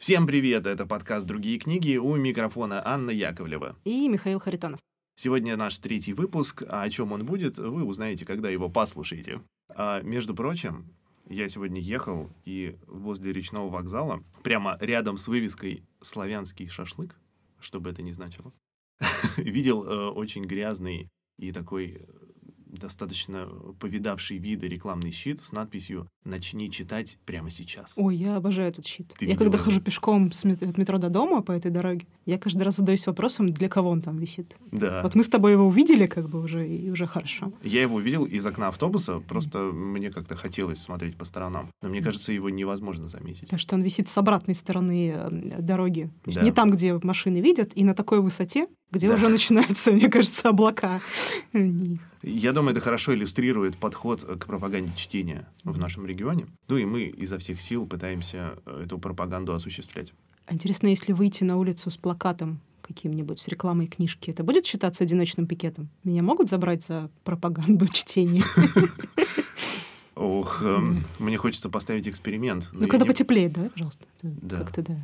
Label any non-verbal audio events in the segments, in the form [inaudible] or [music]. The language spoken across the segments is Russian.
Всем привет, это подкаст «Другие книги» у микрофона Анна Яковлева. И Михаил Харитонов. Сегодня наш третий выпуск, а о чем он будет, вы узнаете, когда его послушаете. А, между прочим, я сегодня ехал, и возле речного вокзала, прямо рядом с вывеской «Славянский шашлык», что бы это ни значило, [laughs] видел э, очень грязный и такой достаточно повидавший виды рекламный щит с надписью «Начни читать прямо сейчас». Ой, я обожаю этот щит. Ты я когда его? хожу пешком с мет- от метро до дома по этой дороге, я каждый раз задаюсь вопросом, для кого он там висит. Да. Вот мы с тобой его увидели, как бы уже, и уже хорошо. Я его увидел из окна автобуса, просто мне как-то хотелось смотреть по сторонам. Но мне кажется, его невозможно заметить. Потому что он висит с обратной стороны э, дороги. Да. Не там, где машины видят, и на такой высоте, где Да. уже начинаются, мне кажется, облака. Я думаю, это хорошо иллюстрирует подход к пропаганде чтения в нашем регионе. Ну и мы изо всех сил пытаемся э, эту пропаганду осуществлять. А Интересно, если выйти на улицу с плакатом каким-нибудь, с рекламой книжки, это будет считаться одиночным пикетом? Меня могут забрать за пропаганду [laughs] чтения? Ох, эм, мне хочется поставить эксперимент. Ну, когда не- потеплеет, да, пожалуйста? Да. Как-то, да.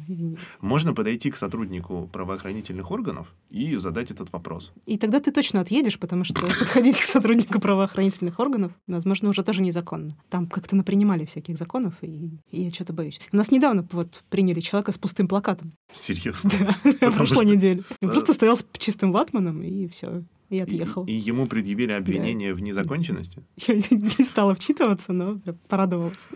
Можно подойти к сотруднику правоохранительных органов и задать этот вопрос. И тогда ты точно отъедешь, потому что [laughs] подходить к сотруднику правоохранительных органов, возможно, уже тоже незаконно. Там как-то напринимали всяких законов, и, и я что-то боюсь. У нас недавно вот приняли человека с пустым плакатом. Серьезно. Да, [laughs] прошлой что- неделе. Он Да. просто стоял с чистым ватманом, и все, и И, отъехал. и ему предъявили обвинение в незаконченности. [laughs] Я не стала вчитываться, но порадовалась.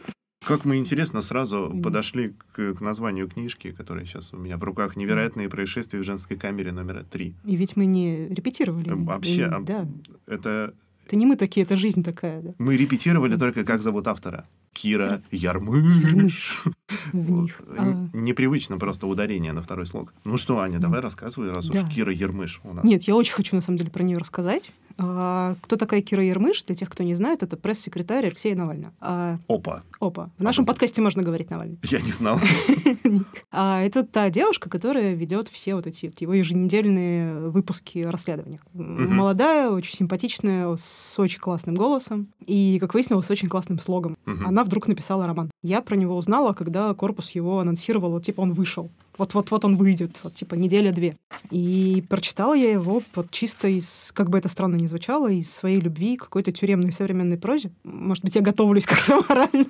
Как мы, интересно, сразу подошли к, к названию книжки, которая сейчас у меня в руках. «Невероятные происшествия в женской камере номер три». И ведь мы не репетировали. Эм, Вообще, И- а- Да. Это Это не мы такие, это жизнь такая, да. мы репетировали только, как зовут автора. Кира Ярмыш. Мышь в них. А, Непривычно просто ударение на второй слог. Ну что, Аня, давай рассказывай, раз Да. уж Кира Ермыш у нас. Нет, я очень хочу на самом деле про нее рассказать. А, Кто такая Кира Ермыш? Для тех, кто не знает, это пресс-секретарь Алексея Навального. А, Опа, Опа. В нашем подкасте можно говорить Навальный. я не знал. [laughs] А это та девушка, которая ведет все вот эти вот его еженедельные выпуски расследования. Мгм. Молодая, очень симпатичная, с очень классным голосом и, как выяснилось, с очень классным слогом. Мгм. Она вдруг написала роман. Я про него узнала, когда корпус его анонсировал, вот типа он вышел. Вот-вот-вот он выйдет, вот типа неделя-две. И прочитала я его вот чисто из, как бы это странно ни звучало, из своей любви к какой-то тюремной современной прозе. Может быть, я готовлюсь как-то [laughs] морально.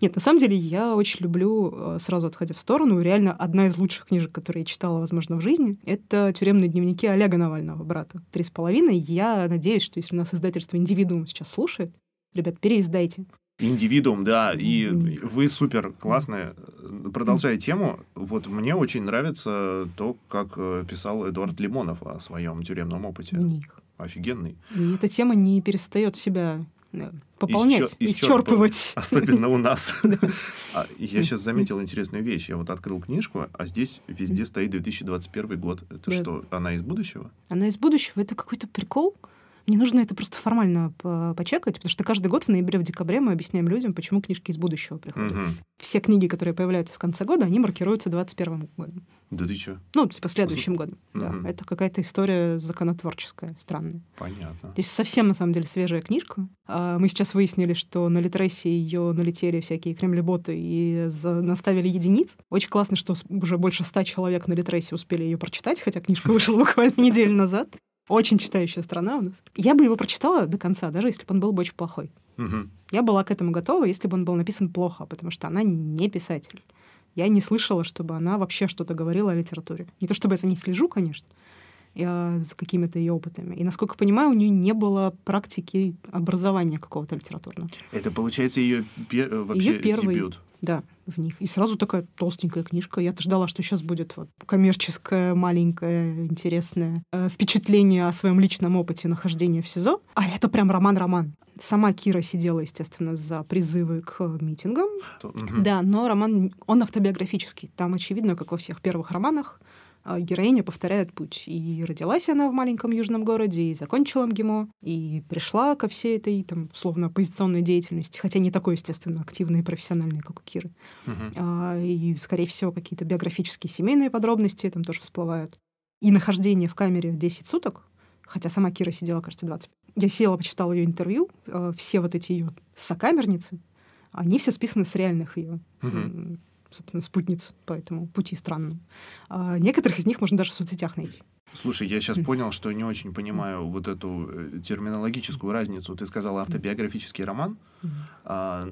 Нет, на самом деле я очень люблю, э, сразу отходя в сторону, реально одна из лучших книжек, которые я читала, возможно, в жизни, это «Тюремные дневники» Олега Навального, брата. Три с половиной. Я надеюсь, что если нас издательство «Индивидуум» сейчас слушает, ребят, переиздайте. Индивидуум, да, и вы супер классные. Продолжая тему, вот мне очень нравится то, как э, писал Эдуард Лимонов о своем тюремном опыте. них. Офигенный. И эта тема не перестает себя э, пополнять, Исчер- исчерпывать. Особенно у нас. [laughs] А Я сейчас заметил интересную вещь. Я вот открыл книжку, а здесь везде стоит 2021 год. Это что, она из будущего? Она из будущего. Это какой-то прикол. Мне нужно это просто формально по- почекать, потому что каждый год в ноябре, в декабре мы объясняем людям, почему книжки из будущего приходят. Мгм. Все книги, которые появляются в конце года, они маркируются 21 годом. Да ты что? Ну, типа следующим годом. Да. Мгм. Это какая-то история законотворческая, странная. Понятно. То есть совсем, на самом деле, свежая книжка. А, Мы сейчас выяснили, что на Литресе ее налетели всякие кремлеботы и за- наставили единиц. Очень классно, что уже больше ста человек на Литресе успели ее прочитать, хотя книжка вышла [laughs] буквально неделю назад. Очень читающая страна у нас. Я бы его прочитала до конца, даже если бы он был бы очень плохой. Мгм. Я была к этому готова, если бы он был написан плохо, потому что она не писатель. Я не слышала, чтобы она вообще что-то говорила о литературе. Не то чтобы я за ней слежу, конечно, я за какими-то ее опытами. И, насколько понимаю, у нее не было практики образования какого-то литературного. Это, получается, ее вообще первый. дебют. Да, в них. И сразу такая толстенькая книжка. Я-то ждала, что сейчас будет вот коммерческое, маленькое, интересное э, впечатление о своем личном опыте нахождения в СИЗО. А это прям роман-роман. Сама Кира сидела, естественно, за призывы к митингам. То-. Да, но роман, он автобиографический. Там, очевидно, как во всех первых романах, героиня повторяет путь. И родилась она в маленьком южном городе, и закончила МГИМО, и пришла ко всей этой, там, условно, оппозиционной деятельности, хотя не такой, естественно, активной и профессиональной, как у Киры. Мгм. А, И, скорее всего, какие-то биографические семейные подробности там тоже всплывают. И нахождение в камере 10 суток, хотя сама Кира сидела, кажется, 20. Я села, почитала ее интервью, э, все вот эти ее сокамерницы, они все списаны с реальных ее Мгм. Собственно, спутниц по этому пути странному. А некоторых из них можно даже в соцсетях найти. Слушай, я сейчас понял, что не очень понимаю вот эту э, терминологическую разницу. Ты сказала автобиографический роман. А,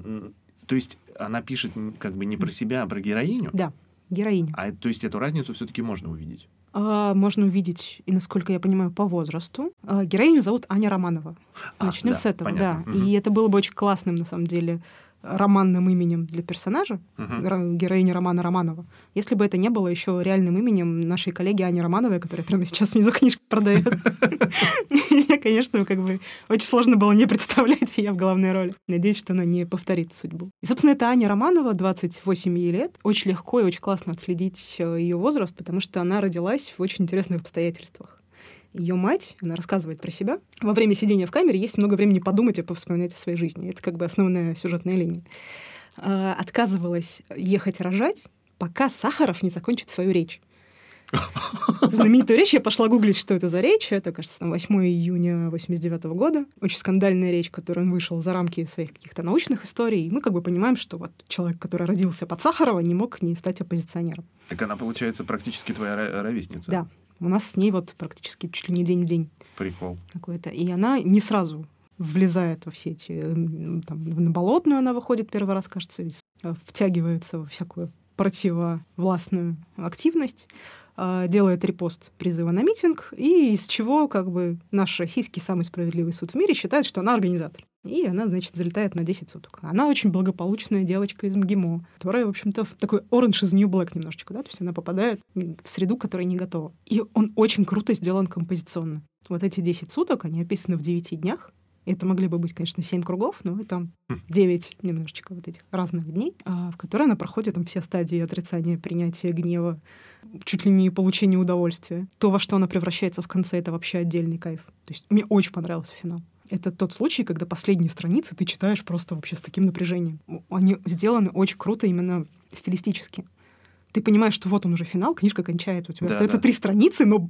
то есть она пишет как бы не про себя, а про героиню? Да, героиня. А то есть эту разницу все-таки можно увидеть? А, можно увидеть, и насколько я понимаю, по возрасту. А, героиню зовут Аня Романова. А, Начнем да, с этого, понятно. да. Угу. И это было бы очень классным, на самом деле, романным именем для персонажа, uh-huh. героини Романа Романова. Если бы это не было еще реальным именем нашей коллеги Ани Романовой, которая прямо сейчас внизу книжку продает. Мне, конечно, как бы очень сложно было не представлять ее в главной роли. Надеюсь, что она не повторит судьбу. И, собственно, это Аня Романова, 28 ей лет. Очень легко и очень классно отследить э, ее возраст, потому что она родилась в очень интересных обстоятельствах ее мать, она рассказывает про себя. Во время сидения в камере есть много времени подумать и повспоминать о своей жизни. Это как бы основная сюжетная линия. А, отказывалась ехать рожать, пока Сахаров не закончит свою речь. [laughs] Знаменитую речь я пошла гуглить, что это за речь. Это, кажется, 8 июня 89 года. Очень скандальная речь, которой он вышел за рамки своих каких-то научных историй. И мы как бы понимаем, что вот человек, который родился под Сахарова, не мог не стать оппозиционером. Так она, получается, практически твоя ровесница. Да, у нас с ней вот практически чуть ли не день в день. Прикол. Какой-то. И она не сразу влезает во все эти... Там, на болотную она выходит первый раз, кажется, э, втягивается во всякую противовластную активность, а, делает репост призыва на митинг, и из чего как бы наш российский самый справедливый суд в мире считает, что она организатор. И она, значит, залетает на 10 суток. Она очень благополучная девочка из МГИМО, которая, в общем-то, такой orange is new black немножечко, да, то есть она попадает в среду, которая не готова. И он очень круто сделан композиционно. Вот эти 10 суток, они описаны в 9 днях, это могли бы быть, конечно, 7 кругов, но это 9 немножечко вот этих разных дней, а, в которые она проходит там все стадии отрицания, принятия, гнева, чуть ли не получения удовольствия. То, во что она превращается в конце, это вообще отдельный кайф. То есть мне очень понравился финал. Это тот случай, когда последние страницы ты читаешь просто вообще с таким напряжением. Они сделаны очень круто именно стилистически. Ты понимаешь, что вот он уже финал, книжка кончается, у тебя да, остается да. три страницы, но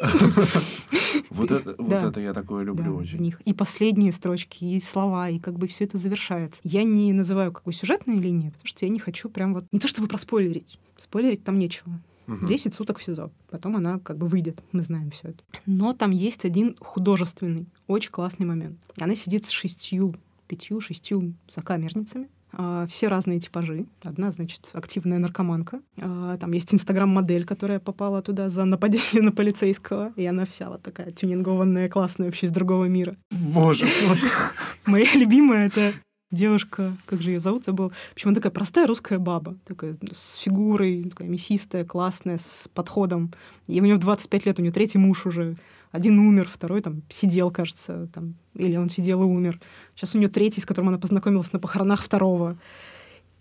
[laughs] вот это, вот это я такое люблю очень. И последние строчки, и слова, и как бы все это завершается. Я не называю какой сюжетной линии, потому что я не хочу прям вот... Не то чтобы проспойлерить. Спойлерить там нечего. Угу. 10 суток в СИЗО. Потом она как бы выйдет. Мы знаем все это. Но там есть один художественный, очень классный момент. Она сидит с шестью, пятью, шестью сокамерницами. А, все разные типажи. Одна, значит, активная наркоманка. А, там есть инстаграм-модель, которая попала туда за нападение [laughs] на полицейского. И она вся вот такая тюнингованная, классная, вообще из другого мира. Боже мой. Моя любимая — это девушка, как же ее зовут, забыл. В общем, она такая простая русская баба, такая с фигурой, такая мясистая, классная, с подходом. И у нее в 25 лет, у нее третий муж уже. Один умер, второй там сидел, кажется, там, или он сидел и умер. Сейчас у нее третий, с которым она познакомилась на похоронах второго.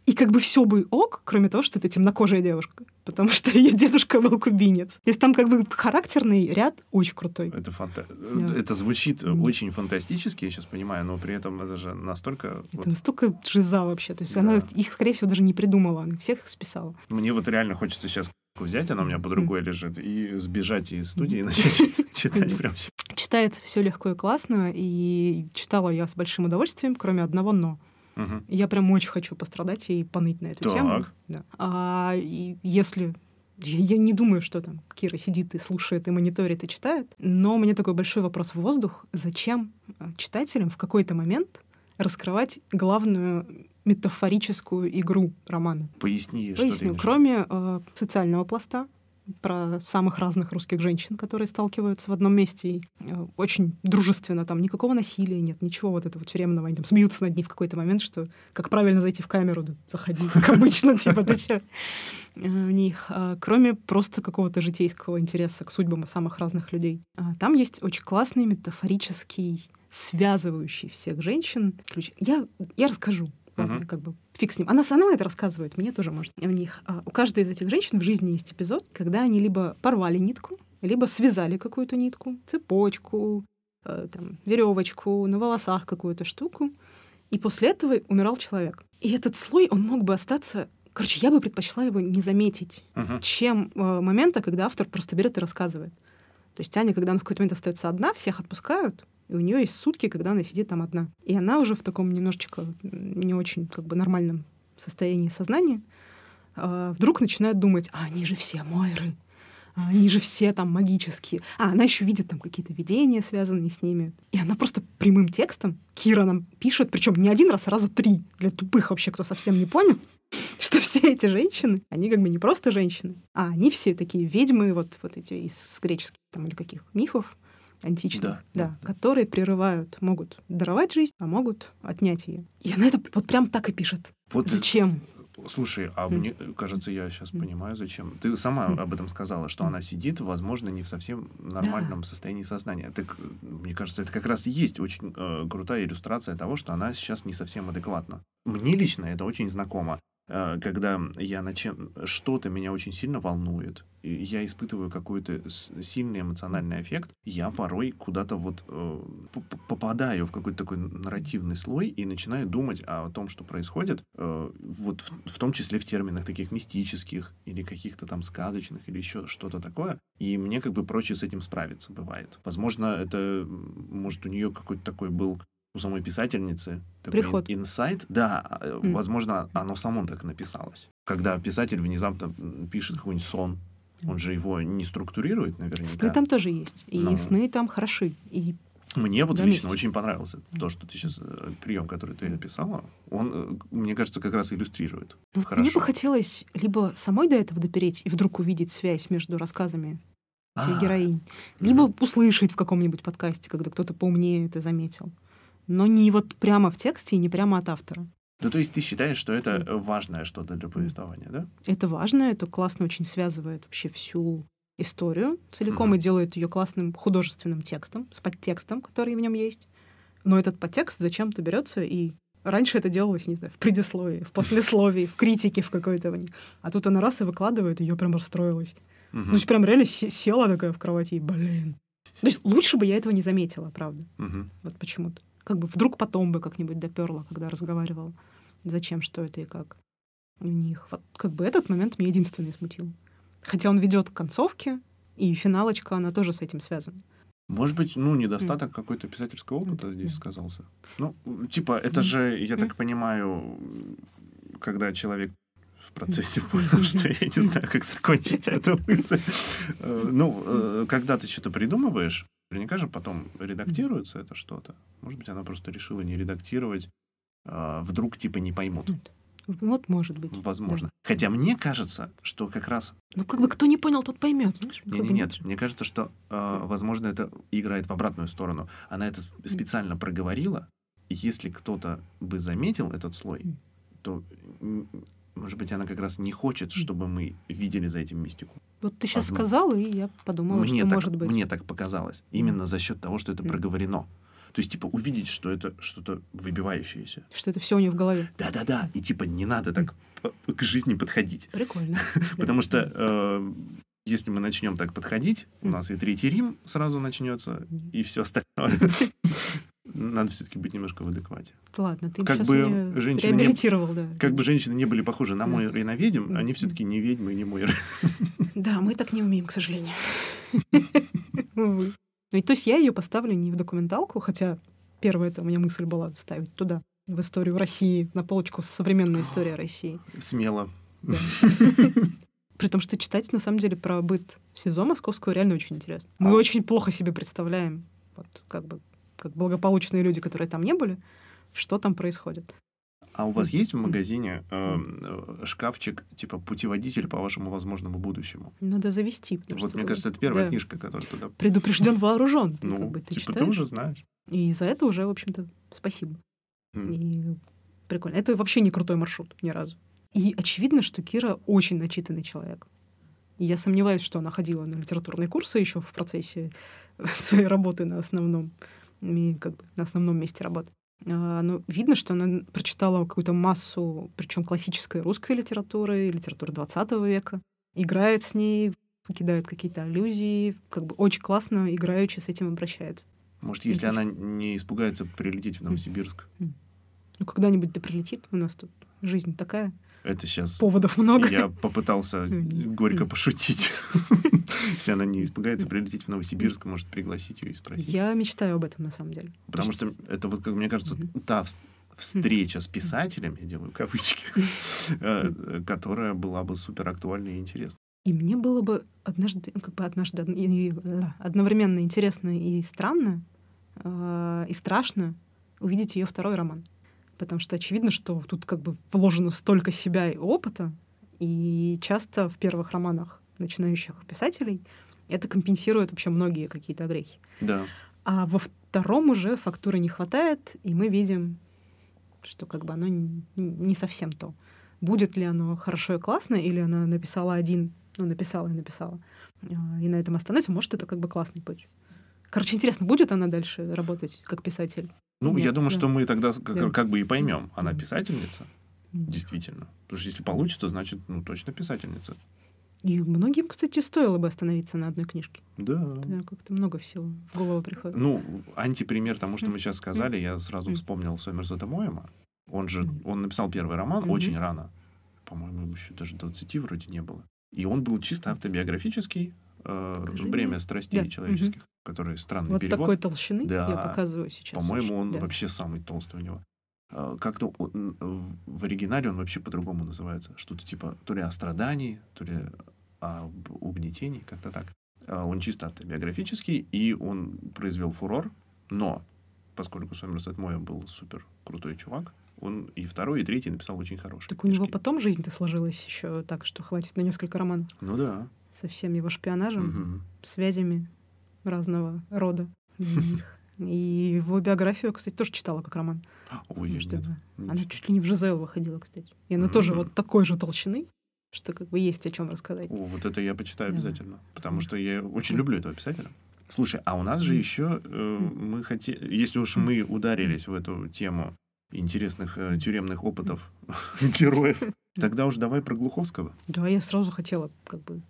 И как бы все бы ок, кроме того, что это темнокожая девушка. Потому что [laughs] ее дедушка был кубинец. То есть там как бы характерный ряд очень крутой. Это, фанта... да. это звучит mm. очень фантастически, я сейчас понимаю, но при этом это же настолько... Это вот... настолько жиза вообще. То есть да. она их, скорее всего, даже не придумала. Она всех их списала. Мне вот реально хочется сейчас взять, она у меня под рукой лежит, и сбежать из студии и начать [laughs] [laughs] читать прям. Читается все легко и классно, и читала я с большим удовольствием, кроме одного «но». Угу. Я прям очень хочу пострадать и поныть на эту так. тему. Да. А если я, я не думаю, что там Кира сидит и слушает, и мониторит, и читает. Но у меня такой большой вопрос в воздух. Зачем э, читателям в какой-то момент раскрывать главную метафорическую игру романа? Поясни, Поясню. что ты Кроме э, социального пласта, про самых разных русских женщин, которые сталкиваются в одном месте. И, э, очень дружественно, там никакого насилия нет, ничего вот этого тюремного. Они там смеются над ней в какой-то момент, что как правильно зайти в камеру, да, заходи, [laughs] как обычно, типа, ты чё? Э, в них, а, кроме просто какого-то житейского интереса к судьбам самых разных людей. Там есть очень классный метафорический связывающий всех женщин ключ. Я, я расскажу. Ладно, uh-huh. как бы фиг с ним. Она сама это рассказывает, мне тоже может. У них а, у каждой из этих женщин в жизни есть эпизод, когда они либо порвали нитку, либо связали какую-то нитку, цепочку, э, там, веревочку, на волосах какую-то штуку, и после этого умирал человек. И этот слой, он мог бы остаться Короче, я бы предпочла его не заметить, uh-huh. чем э, момента, когда автор просто берет и рассказывает. То есть Аня, когда она в какой-то момент остается одна, всех отпускают, и у нее есть сутки, когда она сидит там одна. И она уже в таком немножечко не очень как бы нормальном состоянии сознания а, вдруг начинает думать, а они же все Мойры, а они же все там магические. А она еще видит там какие-то видения, связанные с ними. И она просто прямым текстом Кира нам пишет, причем не один раз, а раза три для тупых вообще, кто совсем не понял, [laughs] что все эти женщины, они как бы не просто женщины, а они все такие ведьмы, вот, вот эти из греческих там или каких мифов античных, Да, да, да, да. которые прерывают, могут даровать жизнь, а могут отнять ее. И она это вот прям так и пишет. Вот Зачем? Слушай, а М. мне кажется, я сейчас М. понимаю, зачем. Ты сама М. об этом сказала, что она сидит, возможно, не в совсем нормальном состоянии сознания. Так, э, мне кажется, это как раз и есть очень э, крутая иллюстрация того, что она сейчас не совсем адекватна. Мне лично это очень знакомо. Э, Когда я на чем что-то меня очень сильно волнует, я испытываю какой-то сильный эмоциональный эффект, я порой куда-то вот э, попадаю в какой-то такой нарративный слой и начинаю думать о том, что происходит, э, вот в, в том числе в терминах таких мистических или каких-то там сказочных или еще что-то такое. И мне как бы проще с этим справиться бывает. Возможно, это, может, у нее какой-то такой был у самой писательницы такой Приход. ин- инсайт. Да, э, М. возможно, оно само так написалось. Когда писатель внезапно пишет какой-нибудь сон, он же его не структурирует наверняка. Сны там тоже есть. И Ну. сны там хороши. И Мне вот Да, лично вместе. очень понравился то, что ты сейчас, прием, который ты описала, он, э, мне кажется, как раз иллюстрирует. Ну, вот мне Хорошо. бы хотелось либо самой до этого допереть и вдруг увидеть связь между рассказами этих А, героинь, либо услышать в каком-нибудь подкасте, когда кто-то поумнее это заметил. Но не вот прямо в тексте и не прямо от автора. Ну, то есть ты считаешь, что это важное что-то для повествования, да? Это важно, это классно очень связывает вообще всю историю целиком Мгм. и делает ее классным художественным текстом, с подтекстом, который в нем есть. Но этот подтекст зачем-то берется и Раньше это делалось, не знаю, в предисловии, в послесловии, в критике в какой-то. А тут она раз и выкладывает, и я прям расстроилась. Мгм. Ну, то есть прям реально се- села такая в кровати и, блин. То есть лучше бы я этого не заметила, правда. Мгм. Вот почему-то. Как бы вдруг потом бы как-нибудь доперла, когда разговаривала. Зачем, что это и как у них. Вот как бы этот момент меня единственный смутил. Хотя он ведет к концовке, и финалочка, она тоже с этим связана. Может быть, ну, недостаток какой-то писательского опыта М, здесь сказался. Ну, типа, это М. же, я М. так понимаю, когда человек в процессе понял, что я не знаю, как закончить эту мысль. [laughs] Э, Ну, э, когда ты что-то придумываешь, наверняка же потом редактируется это что-то. Может быть, она просто решила не редактировать, а, вдруг типа не поймут. Вот, может быть. Возможно. Хотя мне кажется, что как раз Ну, как бы кто не понял, тот поймет, знаешь? Не, не, нет. Мне кажется, что, э, возможно, это играет в обратную сторону. Она это сп- специально проговорила, и если кто-то бы заметил этот слой, то, может быть, она как раз не хочет, чтобы мы видели за этим мистику. Вот ты сейчас Возможно. сказал, и я подумала, мне, что так, может быть. мне так показалось. Именно за счет того, что это М. проговорено. То есть, типа, увидеть, что это что-то выбивающееся. Что это все у нее в голове. Да-да-да. И, типа, не надо так к жизни подходить. Прикольно. [laughs] Потому что э, если мы начнем так подходить, у нас и Третий Рим сразу начнется, и все остальное. [laughs] Надо все-таки быть немножко в адеквате. Ладно, ты Как бы женщины не- да. Как бы женщины не были похожи на Да. Мойр и на ведьм, они все-таки не ведьмы и не Мойры. Да, мы так не умеем, к сожалению. [laughs] Увы. Ну, то есть я ее поставлю не в документалку, хотя первая это у меня мысль была ставить туда, в историю России, на полочку с современной историей России. Смело. Да. [laughs] При том, что читать, на самом деле, про быт СИЗО московского реально очень интересно. Мы А. очень плохо себе представляем, вот как бы, как благополучные люди, которые там не были, что там происходит. А у вас есть в магазине э, э, шкафчик, типа путеводитель по вашему возможному будущему? Надо завести. Вот мне кажется, это первая да. книжка, которая туда... Предупрежден вооружен. Ну, как бы, ты типа, ты читаешь, уже знаешь. И за это уже, в общем-то, спасибо. М. И прикольно. Это вообще не крутой маршрут ни разу. И очевидно, что Кира очень начитанный человек. И я сомневаюсь, что она ходила на литературные курсы еще в процессе своей работы на основном, и как бы на основном месте работы. А, Но видно, что она прочитала какую-то массу, причем классической русской литературы, литературы 20 века, играет с ней, кидает какие-то аллюзии, как бы очень классно играючи с этим обращается. Может, если Отлично. она не испугается прилететь в Новосибирск. Ну, когда-нибудь да прилетит. У нас тут жизнь такая. Это сейчас Поводов много. я попытался [laughs] горько пошутить. [laughs] Если она не испугается прилететь в Новосибирск, может пригласить ее и спросить. Я мечтаю об этом, на самом деле. Потому что это вот, как мне кажется, та вс- встреча с писателем, я делаю кавычки, [laughs] э, которая была бы супер актуальна и интересна. И мне было бы однажды, как бы однажды и, одновременно интересно и странно, э, и страшно увидеть ее второй роман. Потому что очевидно, что тут как бы вложено столько себя и опыта, и часто в первых романах начинающих писателей это компенсирует вообще многие какие-то грехи. Да. А во втором уже фактуры не хватает, и мы видим, что как бы оно не совсем то. Будет ли оно хорошо и классно, или она написала один, ну, написала и написала, а, и на этом остановится, может, это как бы классный путь. Короче, интересно, будет она дальше работать как писатель? Ну, Нет, я думаю, да. что мы тогда как, да. как бы и поймем, она писательница, действительно. Потому что если получится, значит, ну, точно писательница. И многим, кстати, стоило бы остановиться на одной книжке. Да. да как-то много всего в голову приходит. Ну, антипример тому, что мы сейчас сказали, я сразу вспомнил Сомерсета Моэма. Он же, он написал первый роман очень рано. По-моему, еще даже 20 вроде не было. И он был чисто автобиографический, э, «Бремя страстей да. человеческих». Который странный вот перевод. Вот такой толщины да. я показываю сейчас. По-моему, он да. вообще самый толстый у него. Э, как-то он, в оригинале он вообще по-другому называется. Что-то типа то ли о страдании, то ли об угнетении, как-то так. А он чисто автобиографический, и он произвел фурор, но поскольку Сомерсет Моя был супер крутой чувак, он и второй, и третий написал очень хороший. Так книжки. у него потом жизнь-то сложилась еще так, что хватит на несколько романов. Ну да. Со всем его шпионажем, угу. связями разного рода. И его биографию, кстати, тоже читала как роман. Ой, что Она чуть ли не в Жизел выходила, кстати. И она тоже вот такой же толщины что как бы есть о чем рассказать. О, вот это я почитаю обязательно, потому что я очень люблю этого писателя. Слушай, а у нас же еще э, мы хотели, если уж мы ударились в эту тему интересных э, тюремных опытов [laughs] героев, [laughs] тогда уж давай про Глуховского. Да, я сразу хотела как бы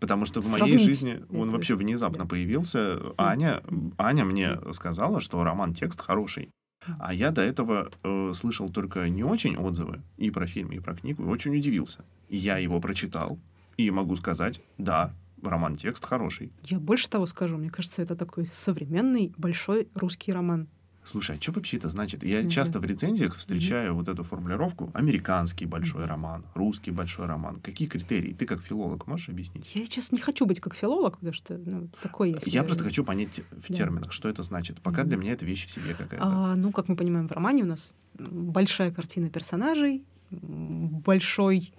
Потому что в моей жизни он вообще внезапно появился. Аня, Аня мне сказала, что роман текст хороший. А я до этого э, слышал только не очень отзывы и про фильм, и про книгу, и очень удивился. Я его прочитал, и могу сказать, да, роман-текст хороший. Я больше того скажу, мне кажется, это такой современный большой русский роман. Слушай, а что вообще это значит? Я mm-hmm. часто в рецензиях встречаю mm-hmm. вот эту формулировку «американский большой mm-hmm. роман», «русский большой роман». Какие критерии? Ты как филолог можешь объяснить? Я сейчас не хочу быть как филолог, потому что ну, такой есть. Я просто хочу понять в да. терминах, что это значит. Пока mm-hmm. для меня это вещь в себе какая-то. А, ну, как мы понимаем, в романе у нас большая картина персонажей, большой,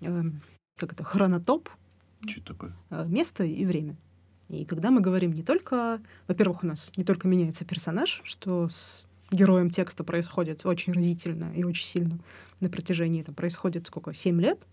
э, как это, хронотоп. Что это такое? Э, место и время. И когда мы говорим не только... Во-первых, у нас не только меняется персонаж, что с героем текста происходит очень разительно и очень сильно на протяжении, это происходит сколько, семь лет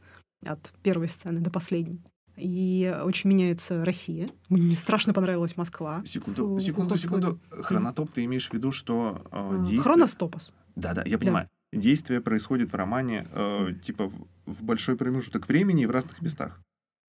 от первой сцены до последней. И очень меняется Россия. Мне страшно понравилась Москва. Секунду, Фу, секунду, секунду. Хронотоп ты имеешь в виду, что э, действие... Хроностопос. Да-да, я понимаю. Да. Действие происходит в романе э, типа в, в большой промежуток времени и в разных местах.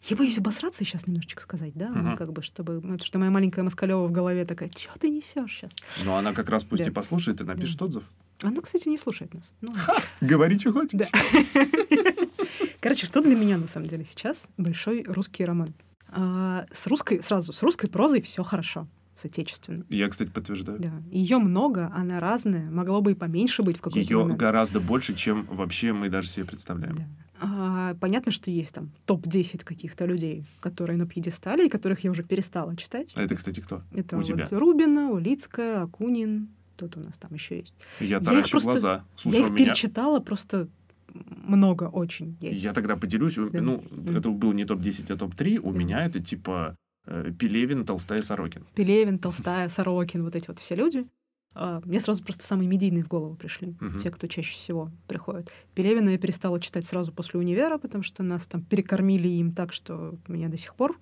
Я боюсь обосраться сейчас немножечко сказать, да, угу. как бы, чтобы, ну, что моя маленькая Москалева в голове такая, что ты несешь сейчас? Ну, она как раз пусть да. и послушает и напишет да. отзыв. Она, кстати, не слушает нас. Ну, Ха, говори, что хочешь. Да. [laughs] Короче, что для меня, на самом деле, сейчас большой русский роман? А, с русской, сразу, с русской прозой все хорошо с отечественной. Я, кстати, подтверждаю. Да. Ее много, она разная, могло бы и поменьше быть в какой-то Ее гораздо больше, чем вообще мы даже себе представляем. Да. А, понятно, что есть там топ-10 каких-то людей, которые на пьедестале, и которых я уже перестала читать. А это, кстати, кто? Это у вот тебя? Рубина, Улицкая, Акунин. Тут у нас там еще есть. Я, я таращу просто, глаза. Слушай, я их меня... перечитала просто много очень. Я, я тогда поделюсь. Да. Ну, mm. это был не топ-10, а топ-3. У меня это типа э, Пелевин, Толстая, Сорокин. Пелевин, Толстая, Сорокин, вот эти вот все люди. А, мне сразу просто самые медийные в голову пришли, uh-huh. те, кто чаще всего приходит. Пелевина я перестала читать сразу после универа, потому что нас там перекормили им так, что у меня до сих пор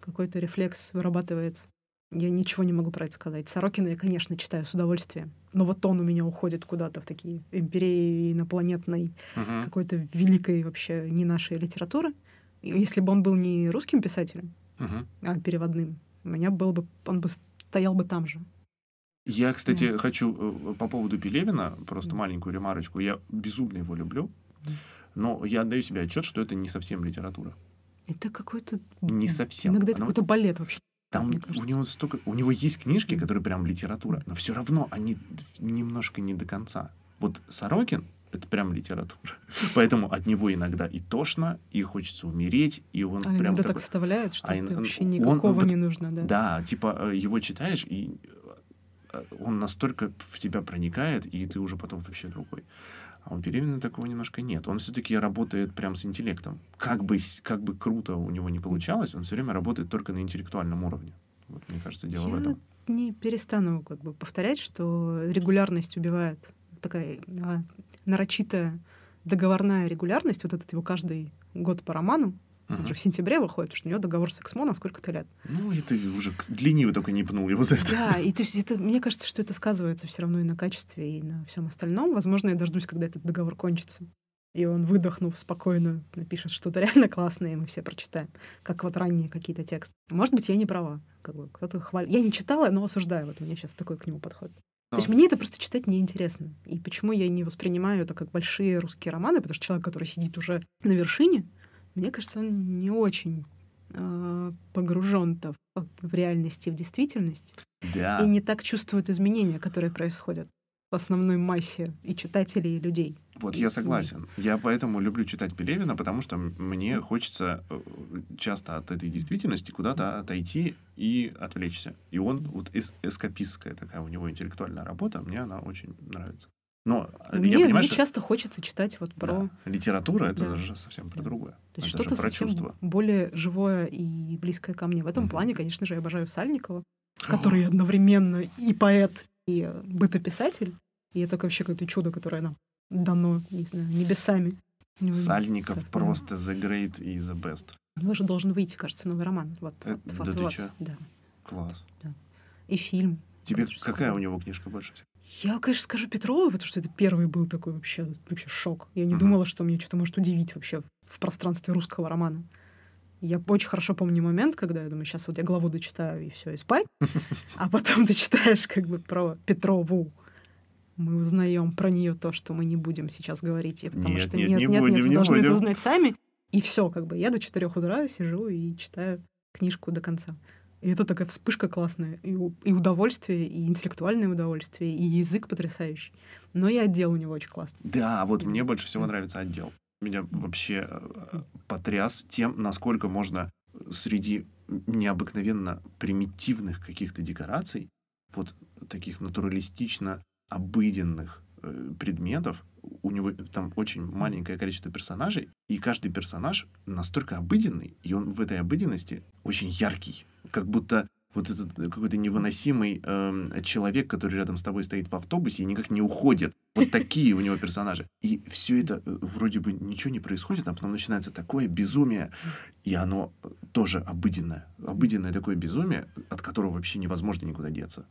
какой-то рефлекс вырабатывается. Я ничего не могу про это сказать. Сорокина я, конечно, читаю с удовольствием. Но вот он у меня уходит куда-то в такие империи инопланетной, uh-huh. какой-то великой вообще не нашей литературы. Если бы он был не русским писателем, uh-huh. а переводным, у меня был бы, он бы стоял бы там же. Я, кстати, mm. хочу э, по поводу Пелевина, просто mm. маленькую ремарочку. Я безумно его люблю, mm. но я отдаю себе отчет, что это не совсем литература. Это какой-то... Не совсем. Иногда это какой-то балет вообще. Там у него столько... У него есть книжки, которые прям литература, но все равно они немножко не до конца. Вот Сорокин — это прям литература. [laughs] Поэтому от него иногда и тошно, и хочется умереть, и он А прям иногда такой... так вставляет, что А это ин- вообще он- никакого он- не нужно, да. Да, типа э, его читаешь, и он настолько в тебя проникает, и ты уже потом вообще другой. А у Пелевина такого немножко нет. Он все-таки работает прям с интеллектом. Как бы, как бы круто у него не получалось, он все время работает только на интеллектуальном уровне. Вот, мне кажется, дело в Я этом. не перестану как бы повторять, что регулярность убивает. Такая а, нарочитая договорная регулярность, вот этот его каждый год по роману, он Мгм. же в сентябре выходит, потому что у него договор с Эксмо на сколько-то лет. Ну, и ты уже ленивый только не пнул его за это. Да, и то есть это, мне кажется, что это сказывается все равно и на качестве, и на всем остальном. Возможно, я дождусь, когда этот договор кончится. И он, выдохнув спокойно, напишет что-то [laughs] реально классное, и мы все прочитаем. Как вот ранние какие-то тексты. Может быть, я не права. Как бы кто-то хвалит. Я не читала, но осуждаю. Вот у меня сейчас такой к нему подход. То есть Ну. мне это просто читать неинтересно. И почему я не воспринимаю это как большие русские романы? Потому что человек, который сидит уже на вершине, мне кажется, он не очень погружен-то в, в реальность и в действительность. Да. И не так чувствует изменения, которые происходят в основной массе и читателей, и людей. Вот И- я согласен. Я поэтому люблю читать Пелевина, потому что мне хочется э, часто от этой действительности куда-то отойти и отвлечься. И он, вот эс- эскапистская такая у него интеллектуальная работа, мне она очень нравится. Но э, мне я понимаю, мне что часто хочется читать вот про да, литература — это Да. же совсем про Да. другое. то есть что-то про чувства. более живое и близкое ко мне. В этом Мгм. плане, конечно же, я обожаю Сальникова, который одновременно и поэт, и бытописатель. И это вообще какое-то чудо, которое нам дано, не знаю, небесами. У него- Сальников так, просто the great и the best. У него же должен выйти, кажется, новый роман. Вот, Э, вот, да вот, ты вот. Да. Класс. И фильм. Тебе какая у него книжка больше всего? Я, конечно, скажу Петрова, потому что это первый был такой вообще, вообще шок. Я не Мгм. думала, что мне что-то может удивить вообще в пространстве русского романа. Я очень хорошо помню момент, когда я думаю, сейчас вот я главу дочитаю и все, и спать. [laughs] А потом ты читаешь как бы про Петрову. Мы узнаем про нее то, что мы не будем сейчас говорить. потому Нет, что нет, нет, не нет, будем, нет, вы не должны это будем. узнать сами. И все, как бы я до 4 утра сижу и читаю книжку до конца. И это такая вспышка классная. И, и удовольствие, и интеллектуальное удовольствие, и язык потрясающий. Но и отдел у него очень классный. Да, вот мне больше всего нравится отдел. Меня вообще э, потряс тем, насколько можно среди необыкновенно примитивных каких-то декораций, вот таких натуралистично обыденных э, предметов, у него там очень маленькое количество персонажей, и каждый персонаж настолько обыденный, и он в этой обыденности очень яркий, как будто вот этот какой-то невыносимый эм, человек, который рядом с тобой стоит в автобусе и никак не уходит. Вот такие у него персонажи. И все это э, вроде бы ничего не происходит, а потом начинается такое безумие, и оно э, тоже обыденное. Обыденное такое безумие, от которого вообще невозможно никуда деться.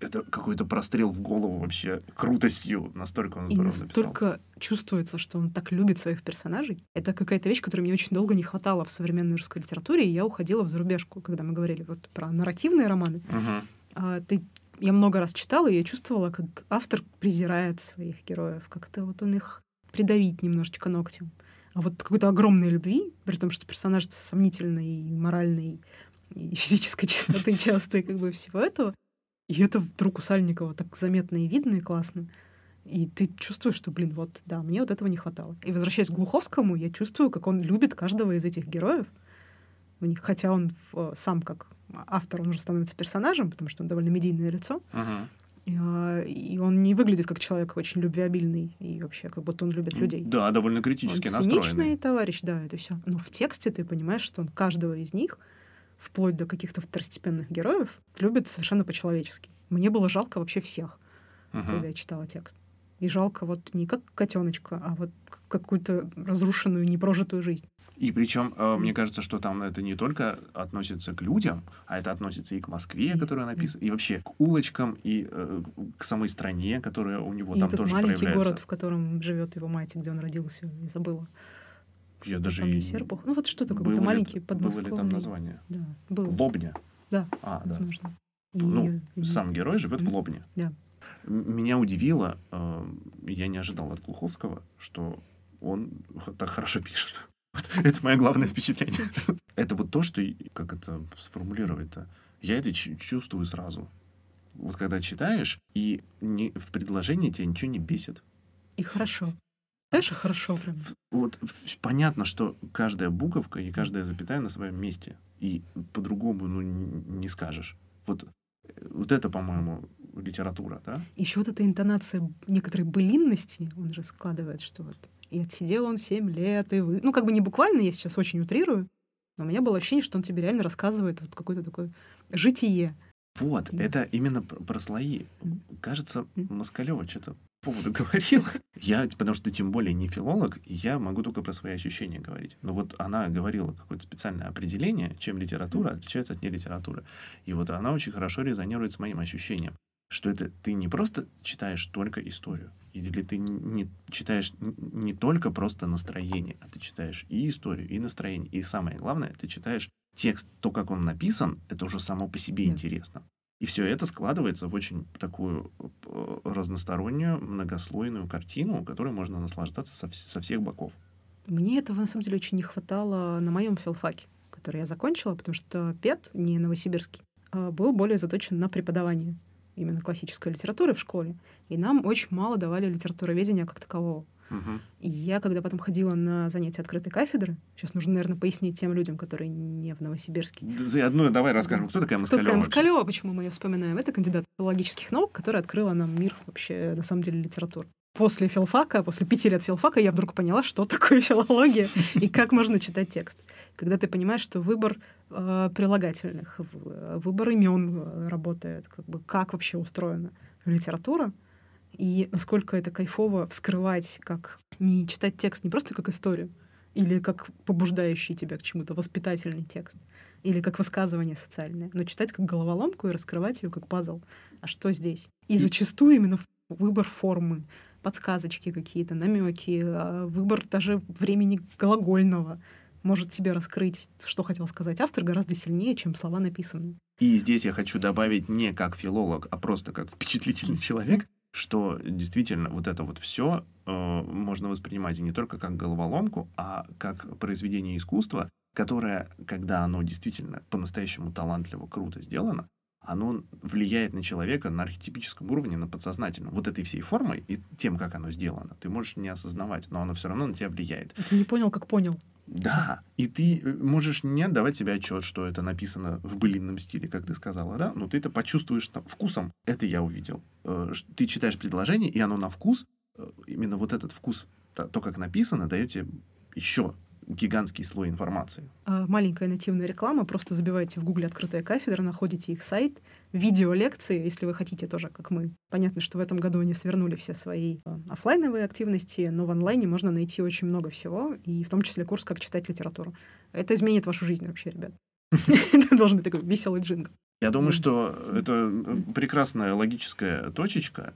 Это, какой-то прострел в голову вообще крутостью. Настолько он И здорово написал. настолько чувствуется, что он так любит своих персонажей. Это какая-то вещь, которой мне очень долго не хватало в современной русской литературе, и я уходила в зарубежку, когда мы говорили вот про нарративные романы. Мгм. А ты, я много раз читала, и я чувствовала, как автор презирает своих героев, как-то вот он их придавить немножечко ногтем. А вот какой-то огромной любви, при том, что персонаж сомнительный, и моральный, и физической чистоты [laughs] часто, и как бы всего этого. И это вдруг у Сальникова так заметно и видно, и классно. И ты чувствуешь, что, блин, вот, да, мне вот этого не хватало. И возвращаясь к Глуховскому, я чувствую, как он любит каждого из этих героев. Хотя он в- сам как автор, он уже становится персонажем, потому что он довольно медийное лицо. Мгм. И, он не выглядит как человек очень любвеобильный, и вообще как будто он любит людей. Да, довольно критически он настроенный. товарищ, да, это все. Но в тексте ты понимаешь, что он каждого из них, вплоть до каких-то второстепенных героев, любит совершенно по-человечески. Мне было жалко вообще всех, Мгм. когда я читала текст. И жалко вот не как котеночка, а вот какую-то разрушенную, непрожитую жизнь. И причем, э, мне кажется, что там это не только относится к людям, а это относится и к Москве, И- которая написана, и вообще к улочкам, и э, к самой стране, которая у него и там этот тоже маленький проявляется. город, в котором живет его мать, где он родился, не забыла. Я даже Там и... Серпух. Ну вот что-то было какой-то маленький Было ли там название? Да, был. Лобня. Да, А, да. возможно. И- Ну, и- Сам герой живет в Мгм. Лобне. Да. Меня удивило, э, я не ожидал от Глуховского, что он так хорошо пишет. Вот [laughs] Это мое главное впечатление. [laughs] Это вот то, что, как это сформулировать-то, я это чувствую сразу. Вот когда читаешь, и не, в предложении тебя ничего не бесит. И хорошо. Даже хорошо прям. Вот понятно, что каждая буковка и каждая запятая на своем месте. И по-другому ну, не скажешь. Вот, вот это, по-моему, литература, да? Еще вот эта интонация некоторой былинности, он же складывает, что вот и отсидел он семь лет, и вы... Ну, как бы не буквально, я сейчас очень утрирую, но у меня было ощущение, что он тебе реально рассказывает вот какое-то такое житие. Вот, да. это именно про, про слои. Кажется, Москалева что-то поводу говорил. Я, потому что тем более не филолог, и я могу только про свои ощущения говорить. Но вот она говорила какое-то специальное определение, чем литература отличается от нелитературы. И вот она очень хорошо резонирует с моим ощущением, что это ты не просто читаешь только историю, или ты не читаешь не только просто настроение, а ты читаешь и историю, и настроение. И самое главное, ты читаешь текст, то, как он написан, это уже само по себе интересно. И все это складывается в очень такую разностороннюю, многослойную картину, которой можно наслаждаться со, со всех боков. Мне этого, на самом деле, очень не хватало на моем филфаке, который я закончила, потому что ПЕТ, не новосибирский, а был более заточен на преподавание именно классической литературы в школе. И нам очень мало давали литературоведения как такового. Угу. И я, когда потом ходила на занятия открытой кафедры, сейчас нужно, наверное, пояснить тем людям, которые не в Новосибирске. Заодно давай расскажем, кто такая Москалева. Кто такая Москалева, почему мы ее вспоминаем? Это кандидат филологических наук, которая открыла нам мир вообще, на самом деле, литературы. После филфака, после пяти лет филфака, я вдруг поняла, что [laughs] такое филология и как можно читать текст. Когда ты понимаешь, что выбор э, прилагательных, выбор имен э, работает, как бы как вообще устроена литература, и насколько это кайфово вскрывать, как не читать текст не просто как историю, или как побуждающий тебя к чему-то воспитательный текст, или как высказывание социальное, но читать как головоломку и раскрывать ее как пазл. А что здесь? И зачастую именно выбор формы, подсказочки какие-то, намеки, а, выбор даже времени глагольного может тебе раскрыть, что хотел сказать автор, гораздо сильнее, чем слова написанные. И здесь я хочу добавить не как филолог, а просто как впечатлительный человек, что действительно вот это вот все э, можно воспринимать не только как головоломку, а как произведение искусства, которое, когда оно действительно по-настоящему талантливо, круто сделано, оно влияет на человека на архетипическом уровне, на подсознательном. Вот этой всей формой и тем, как оно сделано, ты можешь не осознавать, но оно все равно на тебя влияет. Ты не понял, как понял. Да, и ты э, можешь не отдавать себе отчет, что это написано в былинном стиле, как ты сказала, да, но ты это почувствуешь там, вкусом. Это я увидел. Э, ты читаешь предложение, и оно на вкус, э, именно вот этот вкус, то, как написано, дает тебе еще гигантский слой информации. А, маленькая нативная реклама. Просто забивайте в гугле «Открытая кафедра», находите их сайт, видеолекции, если вы хотите тоже, как мы. Понятно, что в этом году они свернули все свои а, офлайновые активности, но в онлайне можно найти очень много всего, и в том числе курс «Как читать литературу». Это изменит вашу жизнь вообще, ребят. [laughs] Это должен быть такой веселый джингл. Я думаю, что это прекрасная логическая точечка,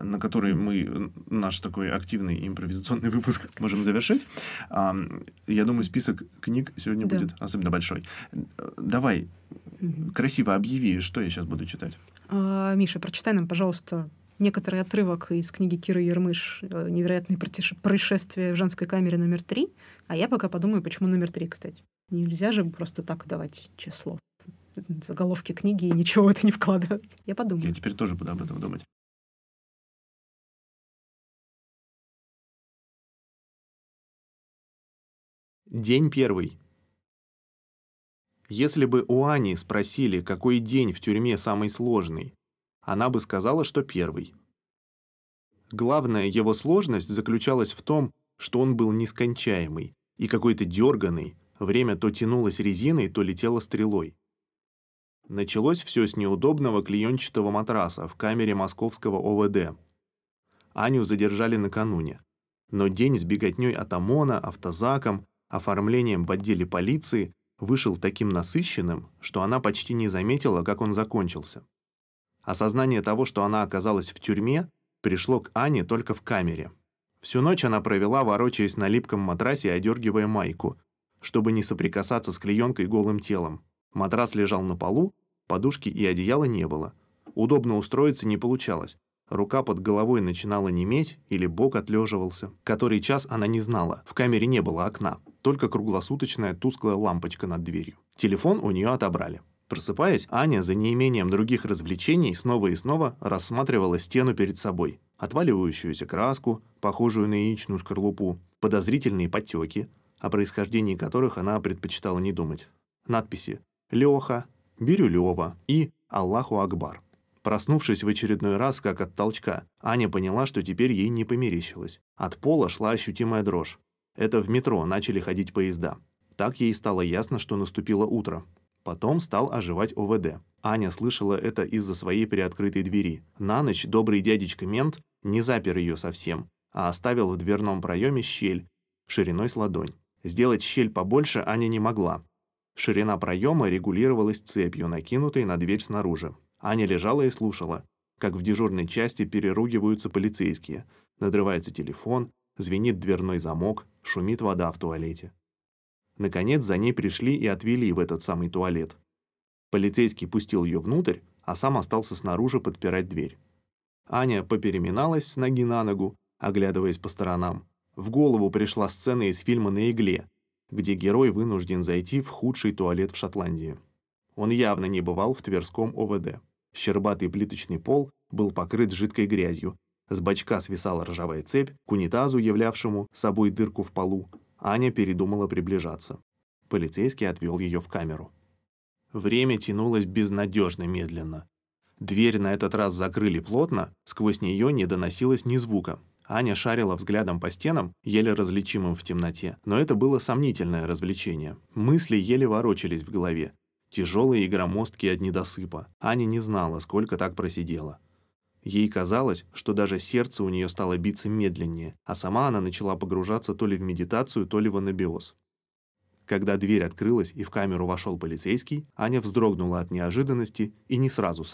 на который мы наш такой активный импровизационный [laughs] выпуск можем завершить. Я думаю, список книг сегодня да. будет особенно большой. Давай угу. красиво объяви, что я сейчас буду читать. А, Миша, прочитай нам, пожалуйста, некоторый отрывок из книги Киры Ермыш э, «Невероятные происшествия в женской камере номер три». А я пока подумаю, почему номер три, кстати. Нельзя же просто так давать число заголовки книги и ничего это не вкладывать. Я подумаю. Я теперь тоже буду об этом думать. День первый. Если бы у Ани спросили, какой день в тюрьме самый сложный, она бы сказала, что первый. Главная его сложность заключалась в том, что он был нескончаемый и какой-то дерганый, время то тянулось резиной, то летело стрелой. Началось все с неудобного клеенчатого матраса в камере московского ОВД. Аню задержали накануне. Но день с беготней от ОМОНа, автозаком, оформлением в отделе полиции вышел таким насыщенным, что она почти не заметила, как он закончился. Осознание того, что она оказалась в тюрьме, пришло к Ане только в камере. Всю ночь она провела, ворочаясь на липком матрасе и одергивая майку, чтобы не соприкасаться с клеенкой голым телом. Матрас лежал на полу, подушки и одеяла не было. Удобно устроиться не получалось. Рука под головой начинала неметь или бок отлеживался. Который час она не знала, в камере не было окна, только круглосуточная тусклая лампочка над дверью. Телефон у нее отобрали. Просыпаясь, Аня за неимением других развлечений снова и снова рассматривала стену перед собой. Отваливающуюся краску, похожую на яичную скорлупу, подозрительные потеки, о происхождении которых она предпочитала не думать. Надписи «Леха», «Бирюлева» и «Аллаху Акбар». Проснувшись в очередной раз, как от толчка, Аня поняла, что теперь ей не померещилось. От пола шла ощутимая дрожь. Это в метро начали ходить поезда. Так ей стало ясно, что наступило утро. Потом стал оживать ОВД. Аня слышала это из-за своей приоткрытой двери. На ночь добрый дядечка-мент не запер ее совсем, а оставил в дверном проеме щель, шириной с ладонь. Сделать щель побольше Аня не могла. Ширина проема регулировалась цепью, накинутой на дверь снаружи. Аня лежала и слушала, как в дежурной части переругиваются полицейские. Надрывается телефон, звенит дверной замок, шумит вода в туалете. Наконец за ней пришли и отвели в этот самый туалет. Полицейский пустил ее внутрь, а сам остался снаружи подпирать дверь. Аня попереминалась с ноги на ногу, оглядываясь по сторонам. В голову пришла сцена из фильма «На игле», где герой вынужден зайти в худший туалет в Шотландии. Он явно не бывал в Тверском ОВД. Щербатый плиточный пол был покрыт жидкой грязью, с бачка свисала ржавая цепь, к унитазу, являвшему собой дырку в полу, Аня передумала приближаться. Полицейский отвел ее в камеру. Время тянулось безнадежно медленно. Дверь на этот раз закрыли плотно, сквозь нее не доносилось ни звука. Аня шарила взглядом по стенам, еле различимым в темноте, но это было сомнительное развлечение. Мысли еле ворочались в голове. Тяжелые и громоздкие от недосыпа. Аня не знала, сколько так просидела. Ей казалось, что даже сердце у нее стало биться медленнее, а сама она начала погружаться то ли в медитацию, то ли в анабиоз. Когда дверь открылась и в камеру вошел полицейский, Аня вздрогнула от неожиданности и не сразу